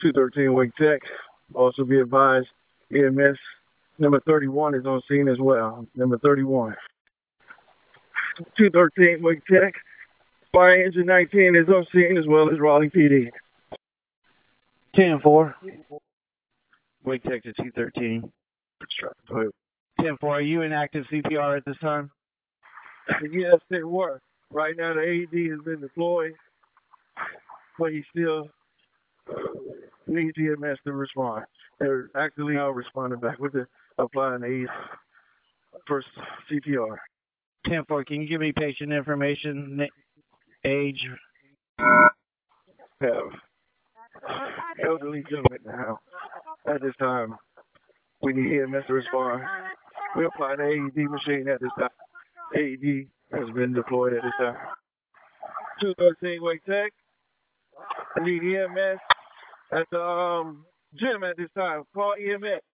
213 Wake Tech. Also be advised, EMS number 31 is on scene as well. Number 31. 213 Wake Tech. Fire engine 19 is on scene as well as Raleigh PD. 10 4. Wake Tech to 213. Go 10 4. Are you in active CPR at this time? Yes, they were. Right now, the AED has been deployed, but he still needs EMS to respond. They're actively now responding back with the applying the first CPR. 10 4. Can you give me patient information, age? Have elderly gentleman now. At this time, we need EMS to respond. We're applying the AED machine at this time. AED has been deployed at this time. 213 Wake Tech. We need EMS at the um, gym at this time. Call EMS.